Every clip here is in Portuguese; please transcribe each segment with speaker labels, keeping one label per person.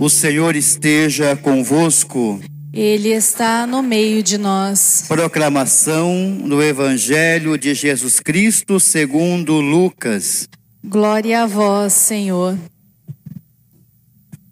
Speaker 1: O Senhor esteja convosco.
Speaker 2: Ele está no meio de nós.
Speaker 1: Proclamação do Evangelho de Jesus Cristo segundo Lucas.
Speaker 2: Glória a vós, Senhor.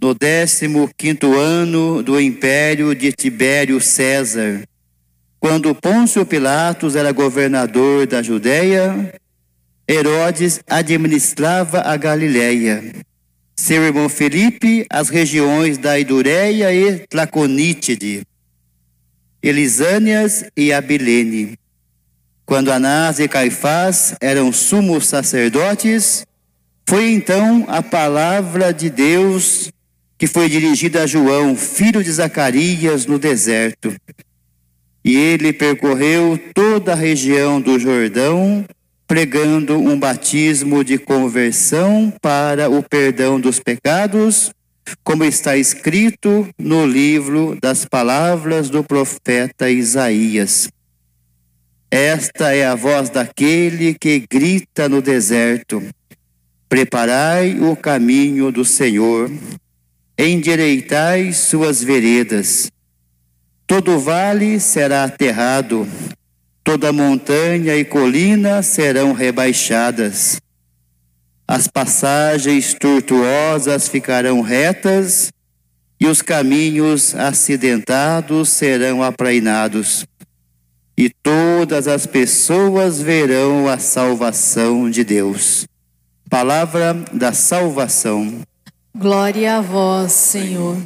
Speaker 1: No décimo quinto ano do império de Tibério César, quando Pôncio Pilatos era governador da Judéia, Herodes administrava a Galiléia. Seu irmão Felipe, as regiões da Idureia e Tlaconítide, Elisânias e Abilene. Quando Anás e Caifás eram sumos sacerdotes, foi então a palavra de Deus que foi dirigida a João, filho de Zacarias, no deserto. E ele percorreu toda a região do Jordão, pregando um batismo de conversão para o perdão dos pecados, como está escrito no livro das palavras do profeta Isaías. Esta é a voz daquele que grita no deserto: Preparai o caminho do Senhor, endireitai suas veredas. Todo vale será aterrado, toda montanha e colina serão rebaixadas. As passagens tortuosas ficarão retas e os caminhos acidentados serão aplainados. E todas as pessoas verão a salvação de Deus. Palavra da salvação.
Speaker 2: Glória a vós, Senhor.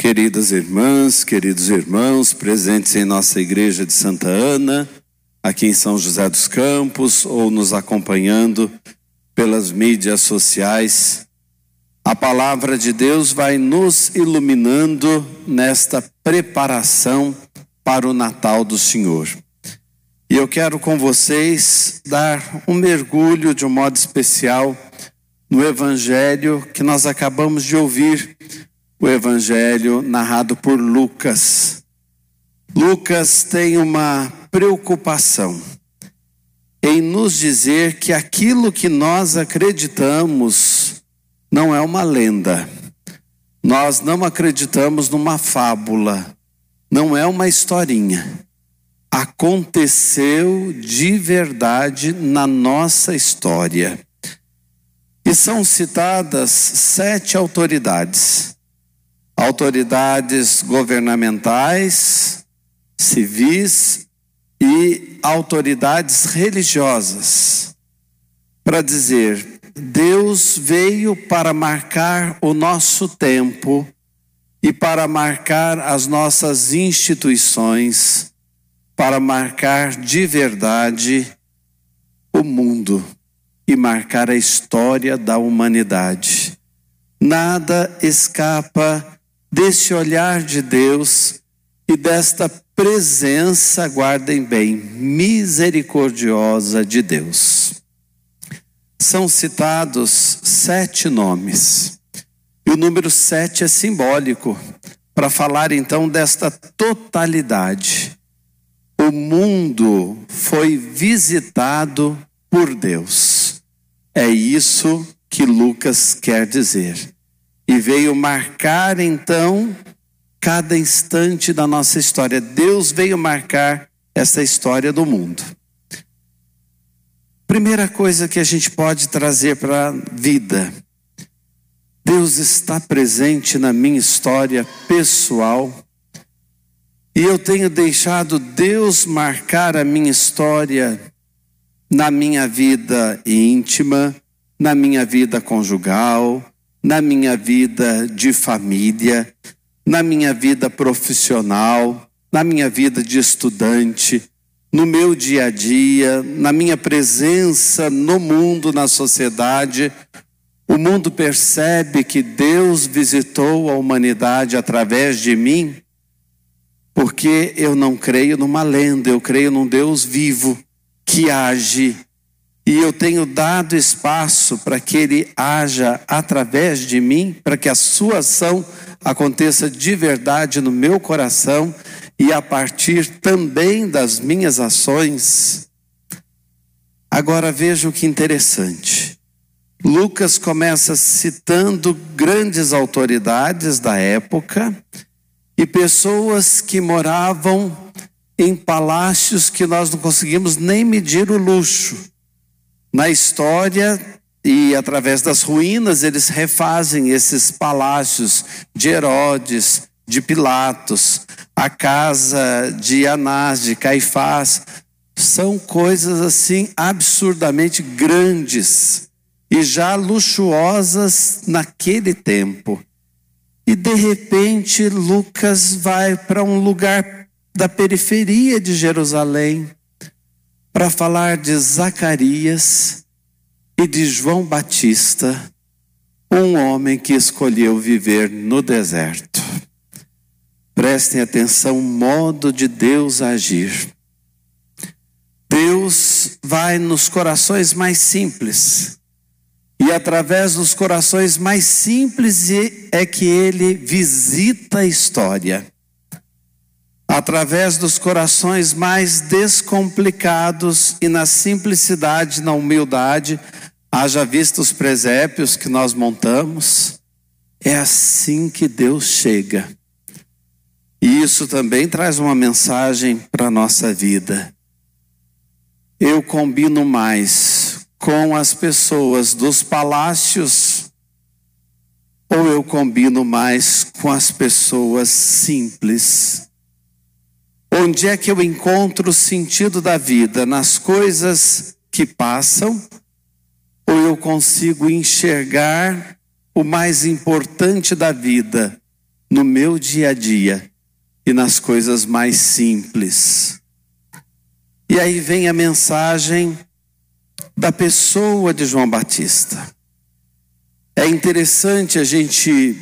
Speaker 3: Queridas irmãs, queridos irmãos, presentes em nossa igreja de Santa Ana, aqui em São José dos Campos, ou nos acompanhando pelas mídias sociais, a palavra de Deus vai nos iluminando nesta preparação para o Natal do Senhor. E eu quero com vocês dar um mergulho de um modo especial no evangelho que nós acabamos de ouvir o evangelho narrado por Lucas. Lucas tem uma preocupação em nos dizer que aquilo que nós acreditamos não é uma lenda. Nós não acreditamos numa fábula, não é uma historinha. Aconteceu de verdade na nossa história. E são citadas sete autoridades autoridades governamentais, civis e autoridades religiosas, para dizer: Deus veio para marcar o nosso tempo e para marcar as nossas instituições, para marcar de verdade o mundo e marcar a história da humanidade. Nada escapa desse olhar de Deus e desta presença, guardem bem, misericordiosa de Deus. São citados sete nomes. E o número sete é simbólico para falar então desta totalidade. O mundo foi visitado por Deus. É isso que Lucas quer dizer e veio marcar então cada instante da nossa história. Deus veio marcar essa história do mundo. Primeira coisa que a gente pode trazer para a vida. Deus está presente na minha história pessoal. E eu tenho deixado Deus marcar a minha história na minha vida íntima, na minha vida conjugal, na minha vida de família, na minha vida profissional, na minha vida de estudante, no meu dia a dia, na minha presença no mundo, na sociedade. O mundo percebe que Deus visitou a humanidade através de mim, porque eu não creio numa lenda, eu creio num Deus vivo que age e eu tenho dado espaço para que Ele haja através de mim, para que a Sua ação aconteça de verdade no meu coração e a partir também das minhas ações. Agora veja o que interessante. Lucas começa citando grandes autoridades da época e pessoas que moravam em palácios que nós não conseguimos nem medir o luxo. Na história e através das ruínas, eles refazem esses palácios de Herodes, de Pilatos, a casa de Anás, de Caifás. São coisas assim absurdamente grandes e já luxuosas naquele tempo. E de repente Lucas vai para um lugar da periferia de Jerusalém para falar de Zacarias e de João Batista, um homem que escolheu viver no deserto. Prestem atenção o modo de Deus agir. Deus vai nos corações mais simples e através dos corações mais simples é que ele visita a história. Através dos corações mais descomplicados e na simplicidade, na humildade, haja visto os presépios que nós montamos, é assim que Deus chega. E isso também traz uma mensagem para a nossa vida. Eu combino mais com as pessoas dos palácios ou eu combino mais com as pessoas simples? Onde é que eu encontro o sentido da vida? Nas coisas que passam? Ou eu consigo enxergar o mais importante da vida no meu dia a dia e nas coisas mais simples? E aí vem a mensagem da pessoa de João Batista. É interessante a gente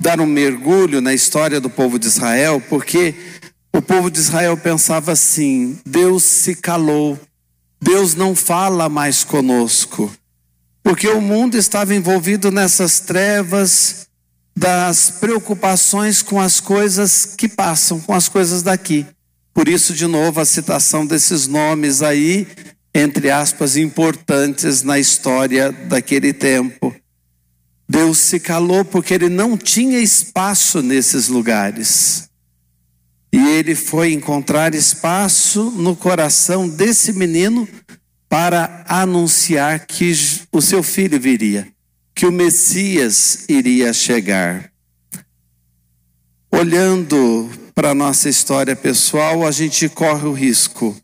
Speaker 3: dar um mergulho na história do povo de Israel, porque o povo de Israel pensava assim: Deus se calou, Deus não fala mais conosco, porque o mundo estava envolvido nessas trevas das preocupações com as coisas que passam, com as coisas daqui. Por isso, de novo, a citação desses nomes aí entre aspas, importantes na história daquele tempo. Deus se calou porque ele não tinha espaço nesses lugares. E ele foi encontrar espaço no coração desse menino para anunciar que o seu filho viria, que o Messias iria chegar. Olhando para a nossa história pessoal, a gente corre o risco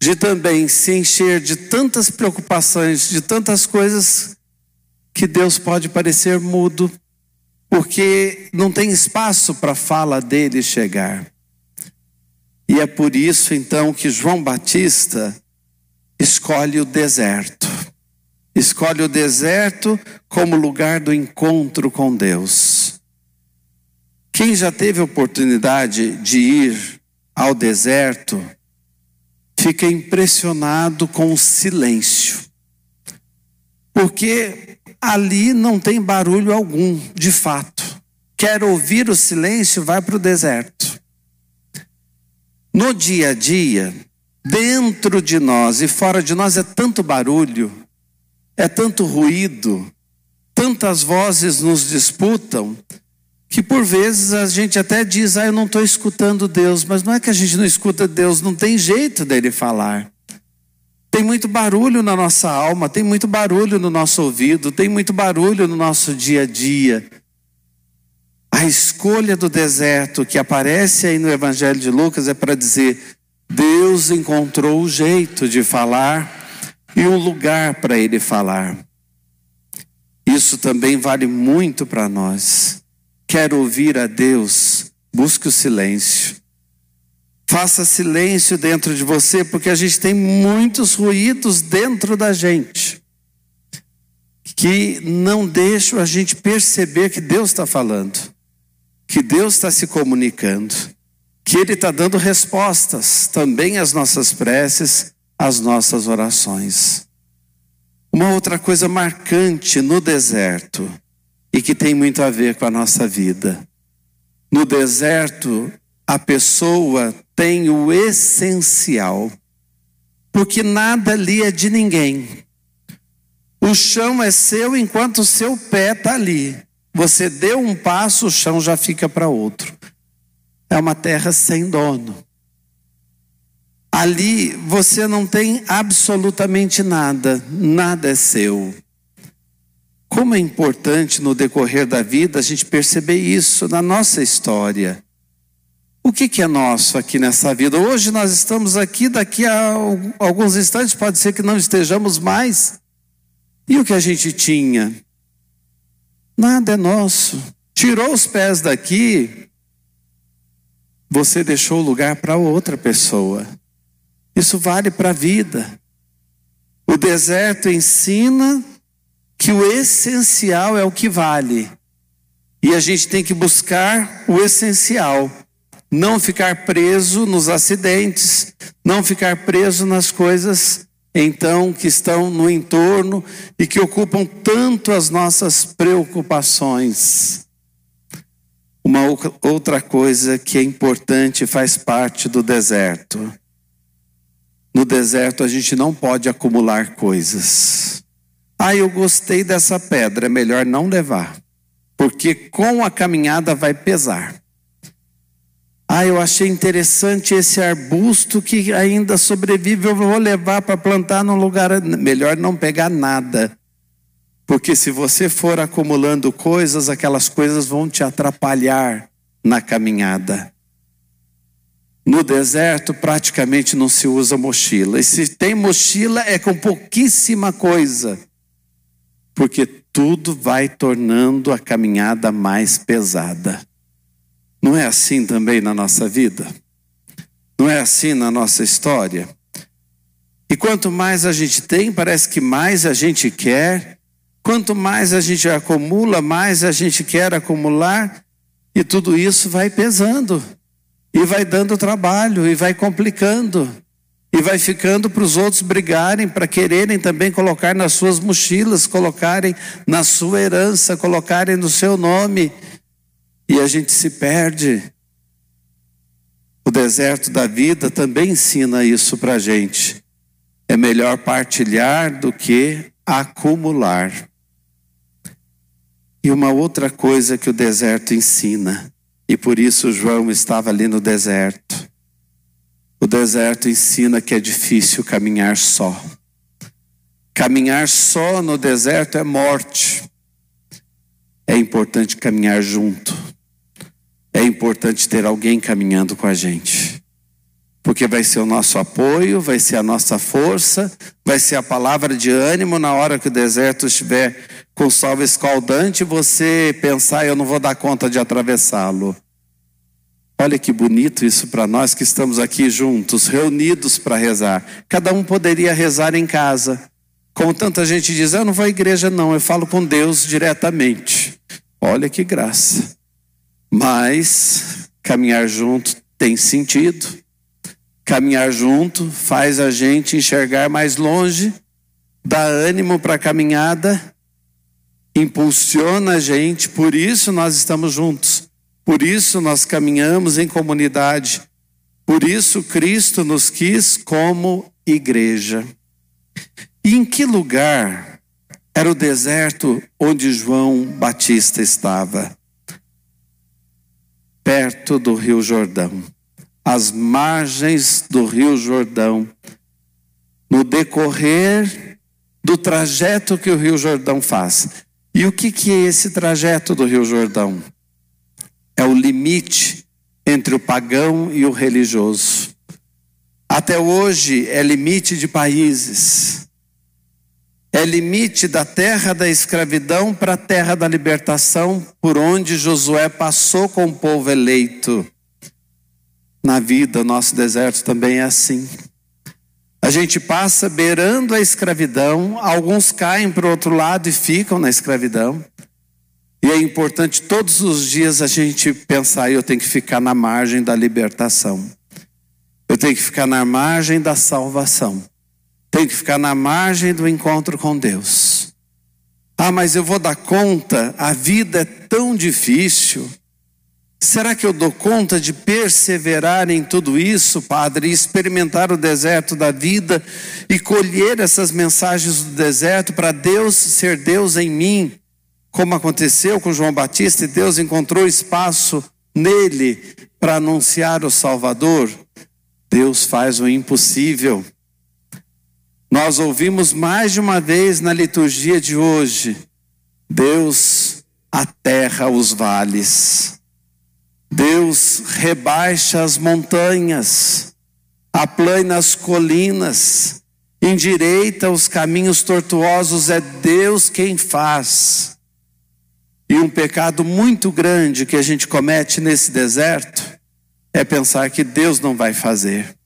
Speaker 3: de também se encher de tantas preocupações, de tantas coisas, que Deus pode parecer mudo, porque não tem espaço para a fala dele chegar. E é por isso então que João Batista escolhe o deserto. Escolhe o deserto como lugar do encontro com Deus. Quem já teve oportunidade de ir ao deserto, fica impressionado com o silêncio. Porque ali não tem barulho algum, de fato. Quer ouvir o silêncio, vai para o deserto. No dia a dia, dentro de nós e fora de nós é tanto barulho, é tanto ruído, tantas vozes nos disputam, que por vezes a gente até diz, ah, eu não estou escutando Deus, mas não é que a gente não escuta Deus, não tem jeito dele falar. Tem muito barulho na nossa alma, tem muito barulho no nosso ouvido, tem muito barulho no nosso dia a dia. A escolha do deserto que aparece aí no Evangelho de Lucas é para dizer: Deus encontrou o jeito de falar e um lugar para ele falar. Isso também vale muito para nós. Quer ouvir a Deus? Busque o silêncio. Faça silêncio dentro de você, porque a gente tem muitos ruídos dentro da gente que não deixam a gente perceber que Deus está falando, que Deus está se comunicando, que Ele está dando respostas também às nossas preces, às nossas orações. Uma outra coisa marcante no deserto e que tem muito a ver com a nossa vida. No deserto, a pessoa tem o essencial, porque nada ali é de ninguém. O chão é seu enquanto o seu pé está ali. Você deu um passo, o chão já fica para outro. É uma terra sem dono. Ali você não tem absolutamente nada, nada é seu. Como é importante no decorrer da vida a gente perceber isso na nossa história. O que, que, é nosso aqui nessa vida? Hoje nós estamos aqui, daqui a alguns instantes pode ser que não estejamos mais. E o que a gente tinha? Nada é nosso. Tirou os pés daqui, você deixou o lugar para outra pessoa. Isso vale para a vida. O deserto ensina que o essencial é o que vale. E a gente tem que buscar o essencial. Não ficar preso nos acidentes, não ficar preso nas coisas então que estão no entorno e que ocupam tanto as nossas preocupações. Uma outra coisa que é importante faz parte do deserto. No deserto a gente não pode acumular coisas. Ah, eu gostei dessa pedra, é melhor não levar, porque com a caminhada vai pesar. Ah, eu achei interessante esse arbusto que ainda sobrevive, eu vou levar para plantar num lugar. Melhor não pegar nada. Porque se você for acumulando coisas, aquelas coisas vão te atrapalhar na caminhada. No deserto praticamente não se usa mochila. E se tem mochila é com pouquíssima coisa porque tudo vai tornando a caminhada mais pesada. Não é assim também na nossa vida? Não é assim na nossa história? E quanto mais a gente tem, parece que mais a gente quer. Quanto mais a gente acumula, mais a gente quer acumular. E tudo isso vai pesando. E vai dando trabalho, e vai complicando. E vai ficando para os outros brigarem, para quererem também colocar nas suas mochilas, colocarem na sua herança, colocarem no seu nome. E a gente se perde. O deserto da vida também ensina isso para a gente. É melhor partilhar do que acumular. E uma outra coisa que o deserto ensina, e por isso João estava ali no deserto. O deserto ensina que é difícil caminhar só. Caminhar só no deserto é morte. É importante caminhar junto. É importante ter alguém caminhando com a gente. Porque vai ser o nosso apoio, vai ser a nossa força, vai ser a palavra de ânimo na hora que o deserto estiver com sol escaldante, você pensar, eu não vou dar conta de atravessá-lo. Olha que bonito isso para nós que estamos aqui juntos, reunidos para rezar. Cada um poderia rezar em casa. Como tanta gente diz, eu não vou à igreja, não, eu falo com Deus diretamente. Olha que graça. Mas caminhar junto tem sentido. Caminhar junto faz a gente enxergar mais longe, dá ânimo para a caminhada, impulsiona a gente, por isso nós estamos juntos. Por isso nós caminhamos em comunidade. Por isso Cristo nos quis como igreja. E em que lugar era o deserto onde João Batista estava? Perto do Rio Jordão, às margens do Rio Jordão, no decorrer do trajeto que o Rio Jordão faz. E o que, que é esse trajeto do Rio Jordão? é o limite entre o pagão e o religioso. Até hoje é limite de países. É limite da terra da escravidão para a terra da libertação, por onde Josué passou com o povo eleito. Na vida, o nosso deserto também é assim. A gente passa beirando a escravidão, alguns caem para o outro lado e ficam na escravidão. E é importante todos os dias a gente pensar, eu tenho que ficar na margem da libertação. Eu tenho que ficar na margem da salvação. Tenho que ficar na margem do encontro com Deus. Ah, mas eu vou dar conta, a vida é tão difícil. Será que eu dou conta de perseverar em tudo isso, Padre, e experimentar o deserto da vida e colher essas mensagens do deserto para Deus ser Deus em mim, como aconteceu com João Batista e Deus encontrou espaço nele para anunciar o Salvador? Deus faz o impossível. Nós ouvimos mais de uma vez na liturgia de hoje: Deus aterra os vales. Deus rebaixa as montanhas, aplana as colinas, endireita os caminhos tortuosos, é Deus quem faz. E um pecado muito grande que a gente comete nesse deserto é pensar que Deus não vai fazer.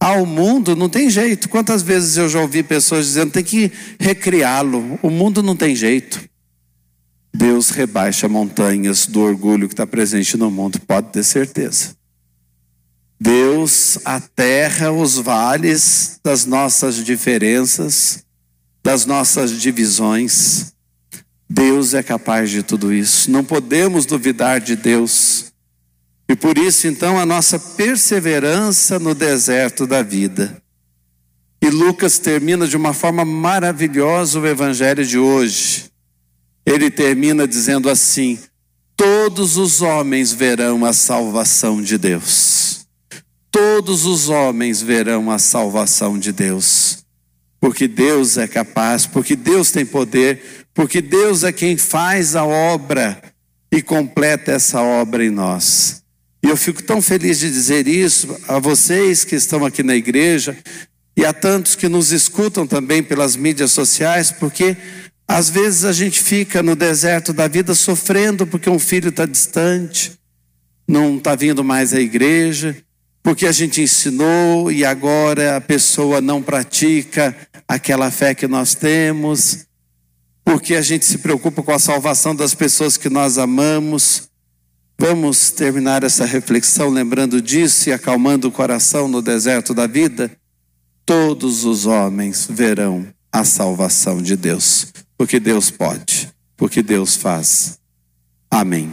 Speaker 3: Ao mundo não tem jeito. Quantas vezes eu já ouvi pessoas dizendo tem que recriá-lo? O mundo não tem jeito. Deus rebaixa montanhas do orgulho que está presente no mundo, pode ter certeza. Deus aterra os vales das nossas diferenças, das nossas divisões. Deus é capaz de tudo isso. Não podemos duvidar de Deus. E por isso, então, a nossa perseverança no deserto da vida. E Lucas termina de uma forma maravilhosa o evangelho de hoje ele termina dizendo assim: Todos os homens verão a salvação de Deus. Todos os homens verão a salvação de Deus. Porque Deus é capaz, porque Deus tem poder, porque Deus é quem faz a obra e completa essa obra em nós. E eu fico tão feliz de dizer isso a vocês que estão aqui na igreja e a tantos que nos escutam também pelas mídias sociais, porque às vezes a gente fica no deserto da vida sofrendo porque um filho está distante, não está vindo mais à igreja, porque a gente ensinou e agora a pessoa não pratica aquela fé que nós temos, porque a gente se preocupa com a salvação das pessoas que nós amamos. Vamos terminar essa reflexão lembrando disso e acalmando o coração no deserto da vida? Todos os homens verão a salvação de Deus. Porque Deus pode, porque Deus faz. Amém.